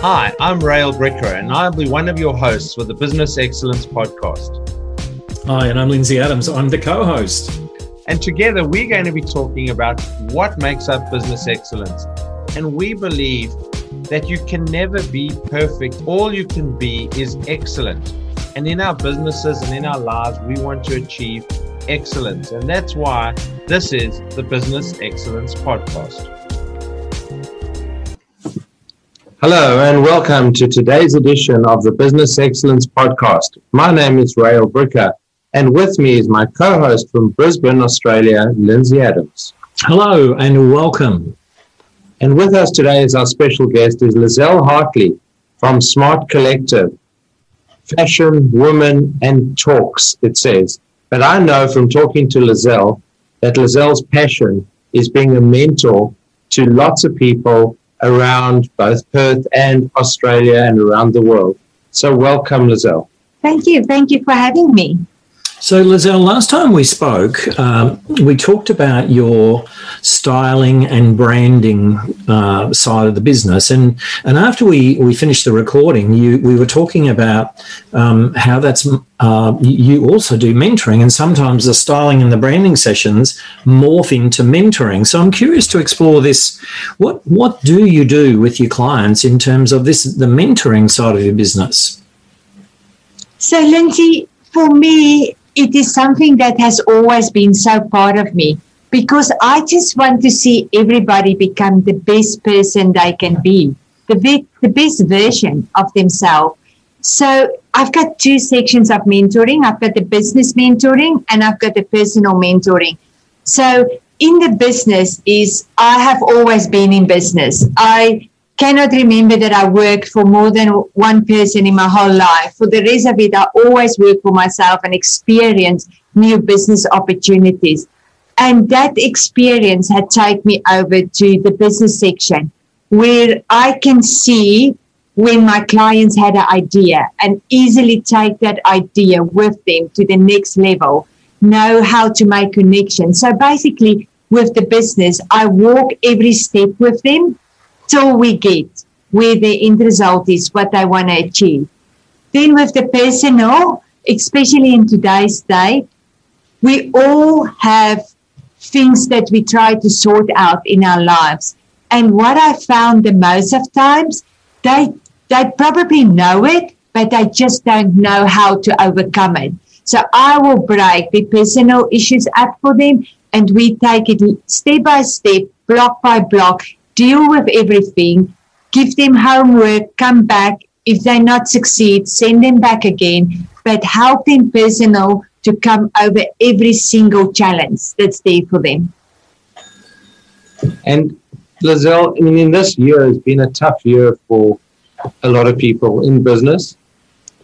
Hi, I'm Rael Bricker, and I'll be one of your hosts for the Business Excellence Podcast. Hi, and I'm Lindsay Adams. I'm the co host. And together we're going to be talking about what makes up business excellence. And we believe that you can never be perfect. All you can be is excellent. And in our businesses and in our lives, we want to achieve excellence. And that's why this is the Business Excellence Podcast. Hello and welcome to today's edition of the Business Excellence Podcast. My name is Rael Bricker and with me is my co-host from Brisbane, Australia, Lindsay Adams. Hello and welcome. And with us today as our special guest is Lizelle Hartley from Smart Collective. Fashion, woman and talks, it says. But I know from talking to Lizelle that Lizelle's passion is being a mentor to lots of people around both Perth and Australia and around the world. So, welcome, Lizelle. Thank you. Thank you for having me. So, Lizelle, last time we spoke, um, we talked about your styling and branding uh, side of the business, and and after we we finished the recording, you we were talking about um, how that's uh, you also do mentoring, and sometimes the styling and the branding sessions morph into mentoring. So, I'm curious to explore this. What what do you do with your clients in terms of this the mentoring side of your business? So, Lindsay, for me, it is something that has always been so part of me because I just want to see everybody become the best person they can be, the, the best version of themselves. So I've got two sections of mentoring. I've got the business mentoring and I've got the personal mentoring. So in the business is I have always been in business. I cannot remember that I worked for more than one person in my whole life. For the rest of it, I always work for myself and experience new business opportunities. And that experience had taken me over to the business section where I can see when my clients had an idea and easily take that idea with them to the next level, know how to make connections. So basically, with the business, I walk every step with them till we get where the end result is what they want to achieve. Then with the personal, especially in today's day, we all have things that we try to sort out in our lives. And what I found the most of times, they they probably know it, but they just don't know how to overcome it. So I will break the personal issues up for them and we take it step by step, block by block, deal with everything, give them homework, come back. If they not succeed, send them back again, but help them personal to come over every single challenge that's there for them. And Lizelle, I mean, in this year has been a tough year for a lot of people in business.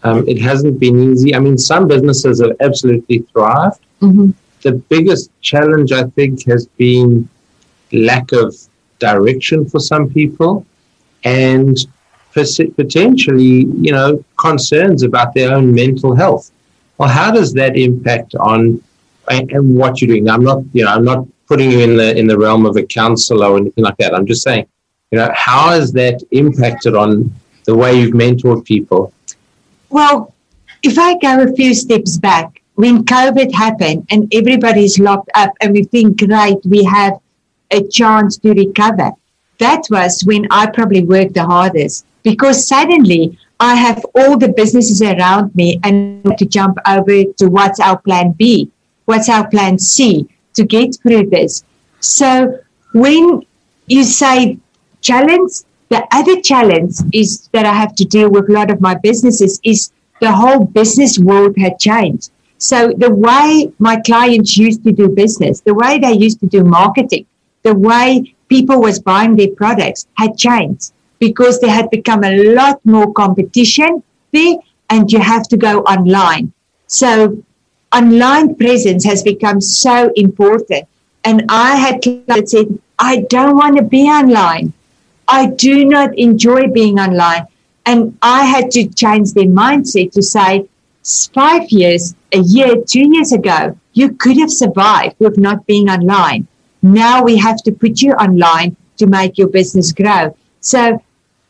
Um, it hasn't been easy. I mean, some businesses have absolutely thrived. Mm-hmm. The biggest challenge, I think, has been lack of direction for some people and potentially, you know, concerns about their own mental health. Well, how does that impact on and what you're doing? I'm not, you know, I'm not putting you in the in the realm of a counselor or anything like that. I'm just saying, you know, how has that impacted on the way you've mentored people? Well, if I go a few steps back, when COVID happened and everybody's locked up and we think, right, we have a chance to recover. That was when I probably worked the hardest because suddenly I have all the businesses around me and to jump over to what's our plan B, what's our plan C to get through this. So when you say challenge, the other challenge is that I have to deal with a lot of my businesses is the whole business world had changed. So the way my clients used to do business, the way they used to do marketing, the way people was buying their products had changed because there had become a lot more competition there and you have to go online. So online presence has become so important. And I had clients said, I don't want to be online. I do not enjoy being online. And I had to change their mindset to say, five years, a year, two years ago, you could have survived with not being online. Now we have to put you online to make your business grow. So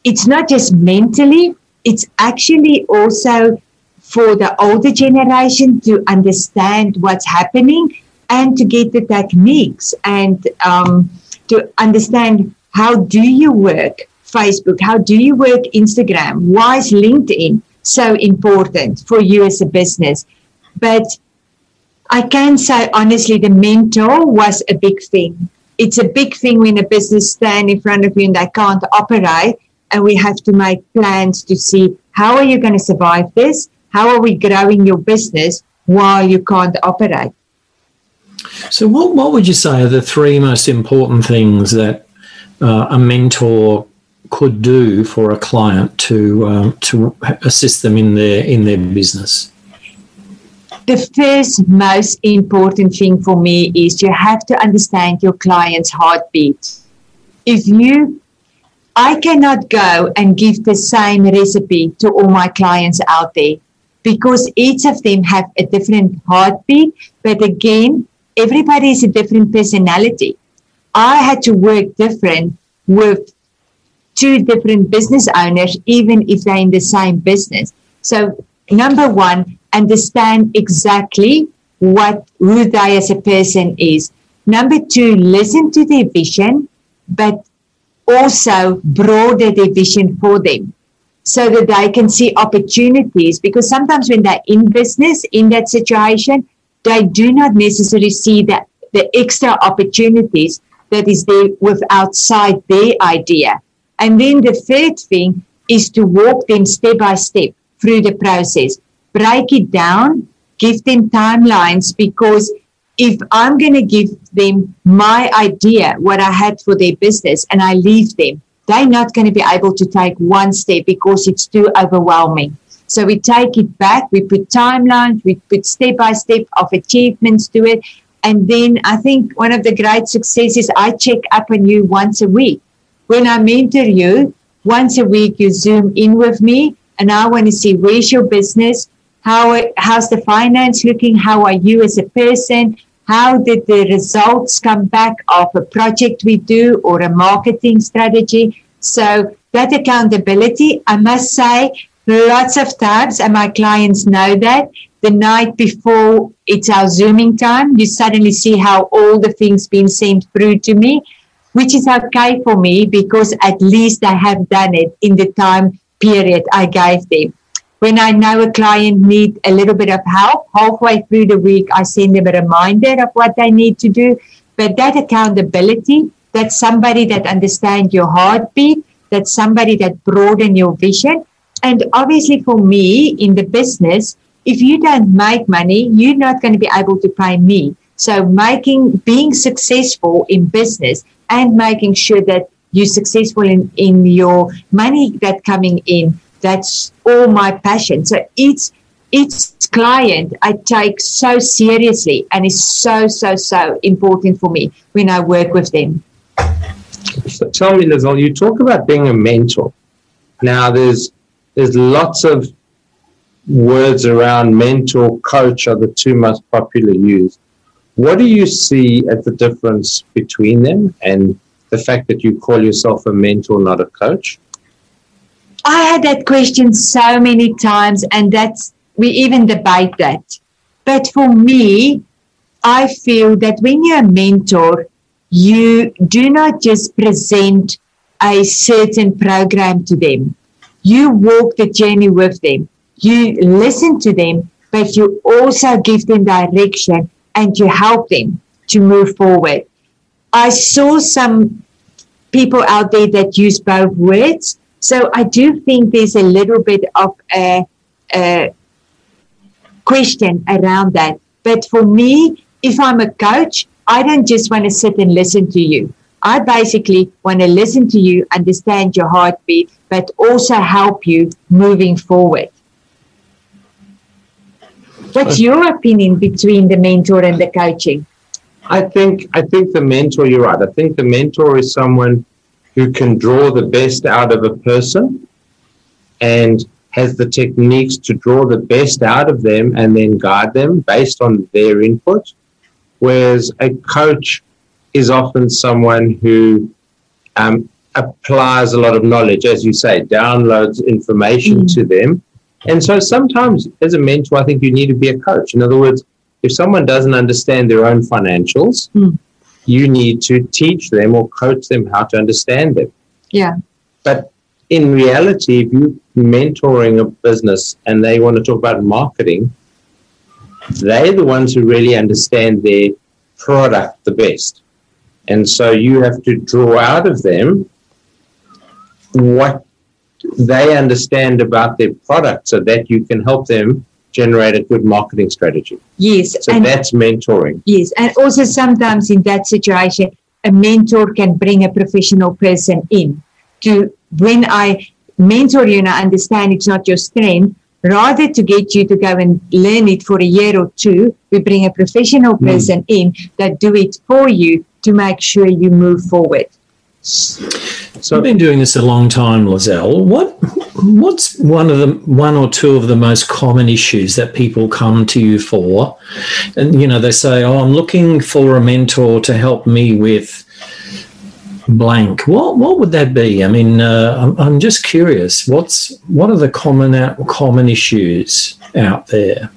it's not just mentally, it's actually also for the older generation to understand what's happening and to get the techniques and um, to understand how do you work Facebook, how do you work Instagram, why is LinkedIn so important for you as a business. But I can say honestly, the mentor was a big thing. It's a big thing when a business stand in front of you and they can't operate, and we have to make plans to see how are you going to survive this? How are we growing your business while you can't operate? So, what, what would you say are the three most important things that uh, a mentor could do for a client to um, to assist them in their in their business? The first most important thing for me is you have to understand your client's heartbeat. If you I cannot go and give the same recipe to all my clients out there because each of them have a different heartbeat. But again, everybody is a different personality. I had to work different with two different business owners, even if they're in the same business. So, number one, understand exactly what they as a person is. Number two, listen to their vision, but also broaden their vision for them so that they can see opportunities. Because sometimes when they're in business, in that situation, they do not necessarily see that the extra opportunities that is there with outside their idea. And then the third thing is to walk them step by step through the process. Break it down, give them timelines because if I'm going to give them my idea, what I had for their business, and I leave them, they're not going to be able to take one step because it's too overwhelming. So we take it back, we put timelines, we put step by step of achievements to it. And then I think one of the great successes, I check up on you once a week. When I mentor you, once a week you zoom in with me and I want to see where's your business, how how's the finance looking, how are you as a person, how did the results come back of a project we do or a marketing strategy. So that accountability, I must say, lots of times, and my clients know that, the night before it's our Zooming time, you suddenly see how all the things being sent through to me, which is okay for me because at least I have done it in the time period I gave them. When I know a client need a little bit of help, halfway through the week, I send them a reminder of what they need to do. But that accountability, that's somebody that understands your heartbeat, that's somebody that broaden your vision. And obviously for me in the business, if you don't make money, you're not going to be able to pay me. So making, being successful in business and making sure that you're successful in, in your money that coming in that's all my passion. So each each client I take so seriously and is so so so important for me when I work with them. So tell me, Lizelle, you talk about being a mentor. Now there's there's lots of words around mentor, coach are the two most popular used. What do you see as the difference between them and the fact that you call yourself a mentor, not a coach? I had that question so many times, and that's we even debate that. But for me, I feel that when you're a mentor, you do not just present a certain program to them. You walk the journey with them. You listen to them, but you also give them direction and you help them to move forward. I saw some people out there that use both words so I do think there's a little bit of a, a question around that. But for me, if I'm a coach, I don't just want to sit and listen to you. I basically want to listen to you, understand your heartbeat, but also help you moving forward. What's your opinion between the mentor and the coaching? I think I think the mentor. You're right. I think the mentor is someone who can draw the best out of a person and has the techniques to draw the best out of them and then guide them based on their input. Whereas a coach is often someone who um, applies a lot of knowledge, as you say, downloads information mm. to them. And so sometimes as a mentor, I think you need to be a coach. In other words, if someone doesn't understand their own financials, mm. you need to teach them or coach them how to understand them. Yeah. But in reality, if you're mentoring a business and they want to talk about marketing, they're the ones who really understand their product the best. And so you have to draw out of them what they understand about their product so that you can help them generate a good marketing strategy. Yes. So that's mentoring. Yes. And also sometimes in that situation, a mentor can bring a professional person in to when I mentor you and I understand it's not your strength, rather to get you to go and learn it for a year or two, we bring a professional hmm. person mm. in that do it for you to make sure you move forward. So I've been doing this a long time, Lizelle. What what's one of the one or two of the most common issues that people come to you for? And you know, they say, "Oh, I'm looking for a mentor to help me with blank." What what would that be? I mean, uh, I'm, I'm just curious. What's what are the common out, common issues out there?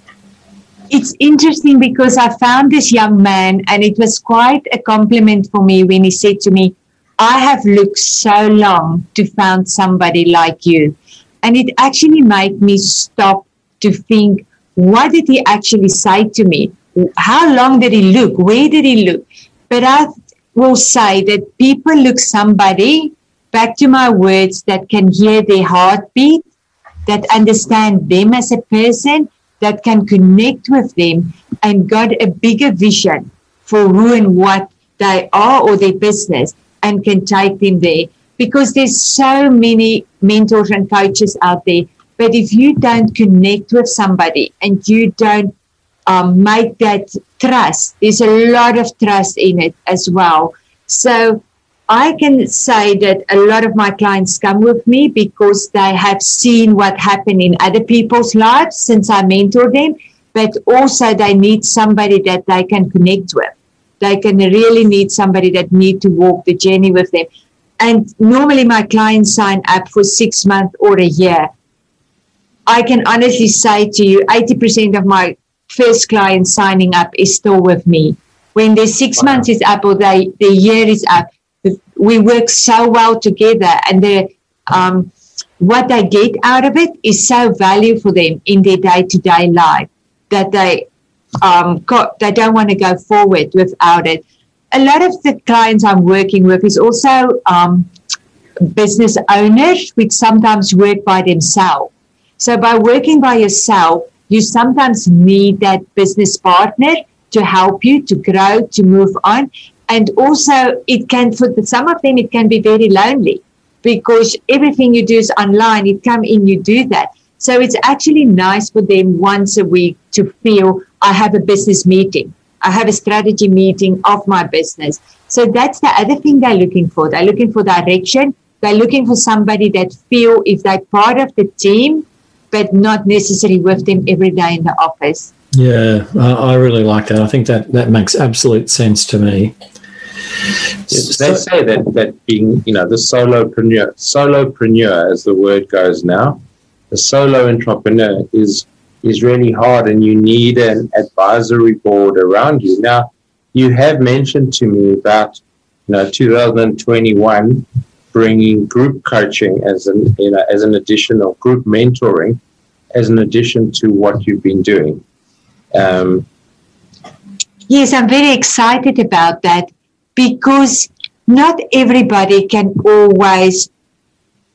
It's interesting because I found this young man, and it was quite a compliment for me when he said to me I have looked so long to find somebody like you. And it actually made me stop to think, what did he actually say to me? How long did he look? Where did he look? But I will say that people look somebody, back to my words, that can hear their heartbeat, that understand them as a person, that can connect with them and got a bigger vision for who and what they are or their business and can take them there because there's so many mentors and coaches out there. But if you don't connect with somebody and you don't um, make that trust, there's a lot of trust in it as well. So I can say that a lot of my clients come with me because they have seen what happened in other people's lives since I mentor them, but also they need somebody that they can connect with they can really need somebody that need to walk the journey with them. And normally my clients sign up for six months or a year. I can honestly say to you, 80% of my first clients signing up is still with me. When their six wow. months is up or they, the year is up, we work so well together and the, um, what they get out of it is so valuable for them in their day-to-day life that they um, got, they don't want to go forward without it. A lot of the clients I'm working with is also um, business owners, which sometimes work by themselves. So by working by yourself, you sometimes need that business partner to help you to grow, to move on. And also it can, for some of them, it can be very lonely because everything you do is online. You come in, you do that. So it's actually nice for them once a week to feel I have a business meeting. I have a strategy meeting of my business. So that's the other thing they're looking for. They're looking for direction. They're looking for somebody that feel if they're part of the team, but not necessarily with them every day in the office. Yeah, I really like that. I think that that makes absolute sense to me. Yes, they say that that being, you know, the solopreneur, solopreneur, as the word goes now, the solo entrepreneur is is really hard and you need an advisory board around you. Now, you have mentioned to me about you know 2021 bringing group coaching as an you know as an additional group mentoring as an addition to what you've been doing. Um, yes, I'm very excited about that because not everybody can always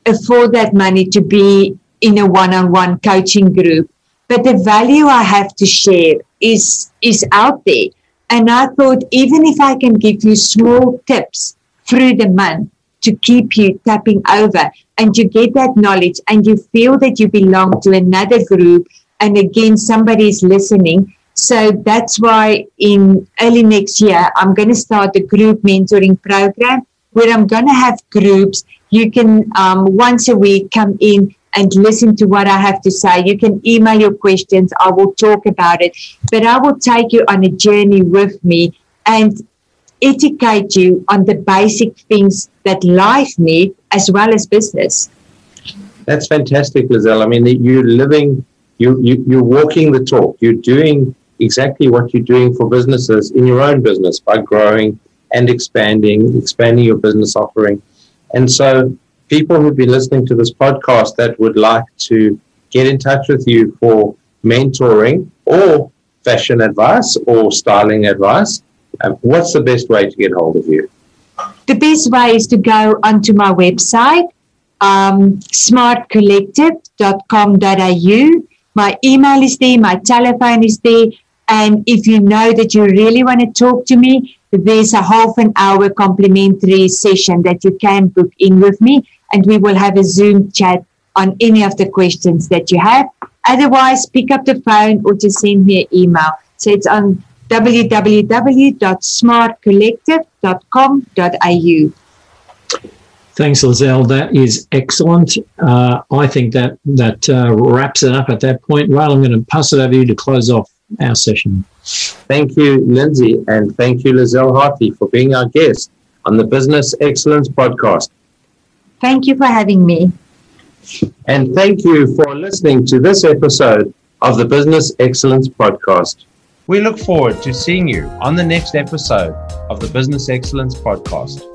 afford that money to be in a one-on-one coaching group but the value I have to share is is out there. And I thought even if I can give you small tips through the month to keep you tapping over and you get that knowledge and you feel that you belong to another group and again somebody is listening. So that's why in early next year I'm going to start a group mentoring program where I'm going to have groups. You can um, once a week come in and listen to what I have to say. You can email your questions. I will talk about it, but I will take you on a journey with me. And educate you on the basic things that life needs as well as business. That's fantastic, Lizelle. I mean, you're living, you, you, you're walking the talk. You're doing exactly what you're doing for businesses in your own business by growing and expanding, expanding your business offering. And so, people who've been listening to this podcast that would like to get in touch with you for mentoring or fashion advice or styling advice, um, what's the best way to get hold of you? The best way is to go onto my website, um, smartcollective.com.au. My email is there, my telephone is there. And if you know that you really want to talk to me, there's a half an hour complimentary session that you can book in with me, and we will have a Zoom chat on any of the questions that you have. Otherwise, pick up the phone or just send me an email. So it's on www.smartcollective.com.au. Thanks, Lizelle. That is excellent. Uh, I think that that uh, wraps it up at that point. Right, I'm going to pass it over to you to close off our session. Thank you, Lindsay, and thank you, Lizelle Hartley, for being our guest on the Business Excellence Podcast. Thank you for having me. And thank you for listening to this episode of the Business Excellence Podcast. We look forward to seeing you on the next episode of the Business Excellence Podcast.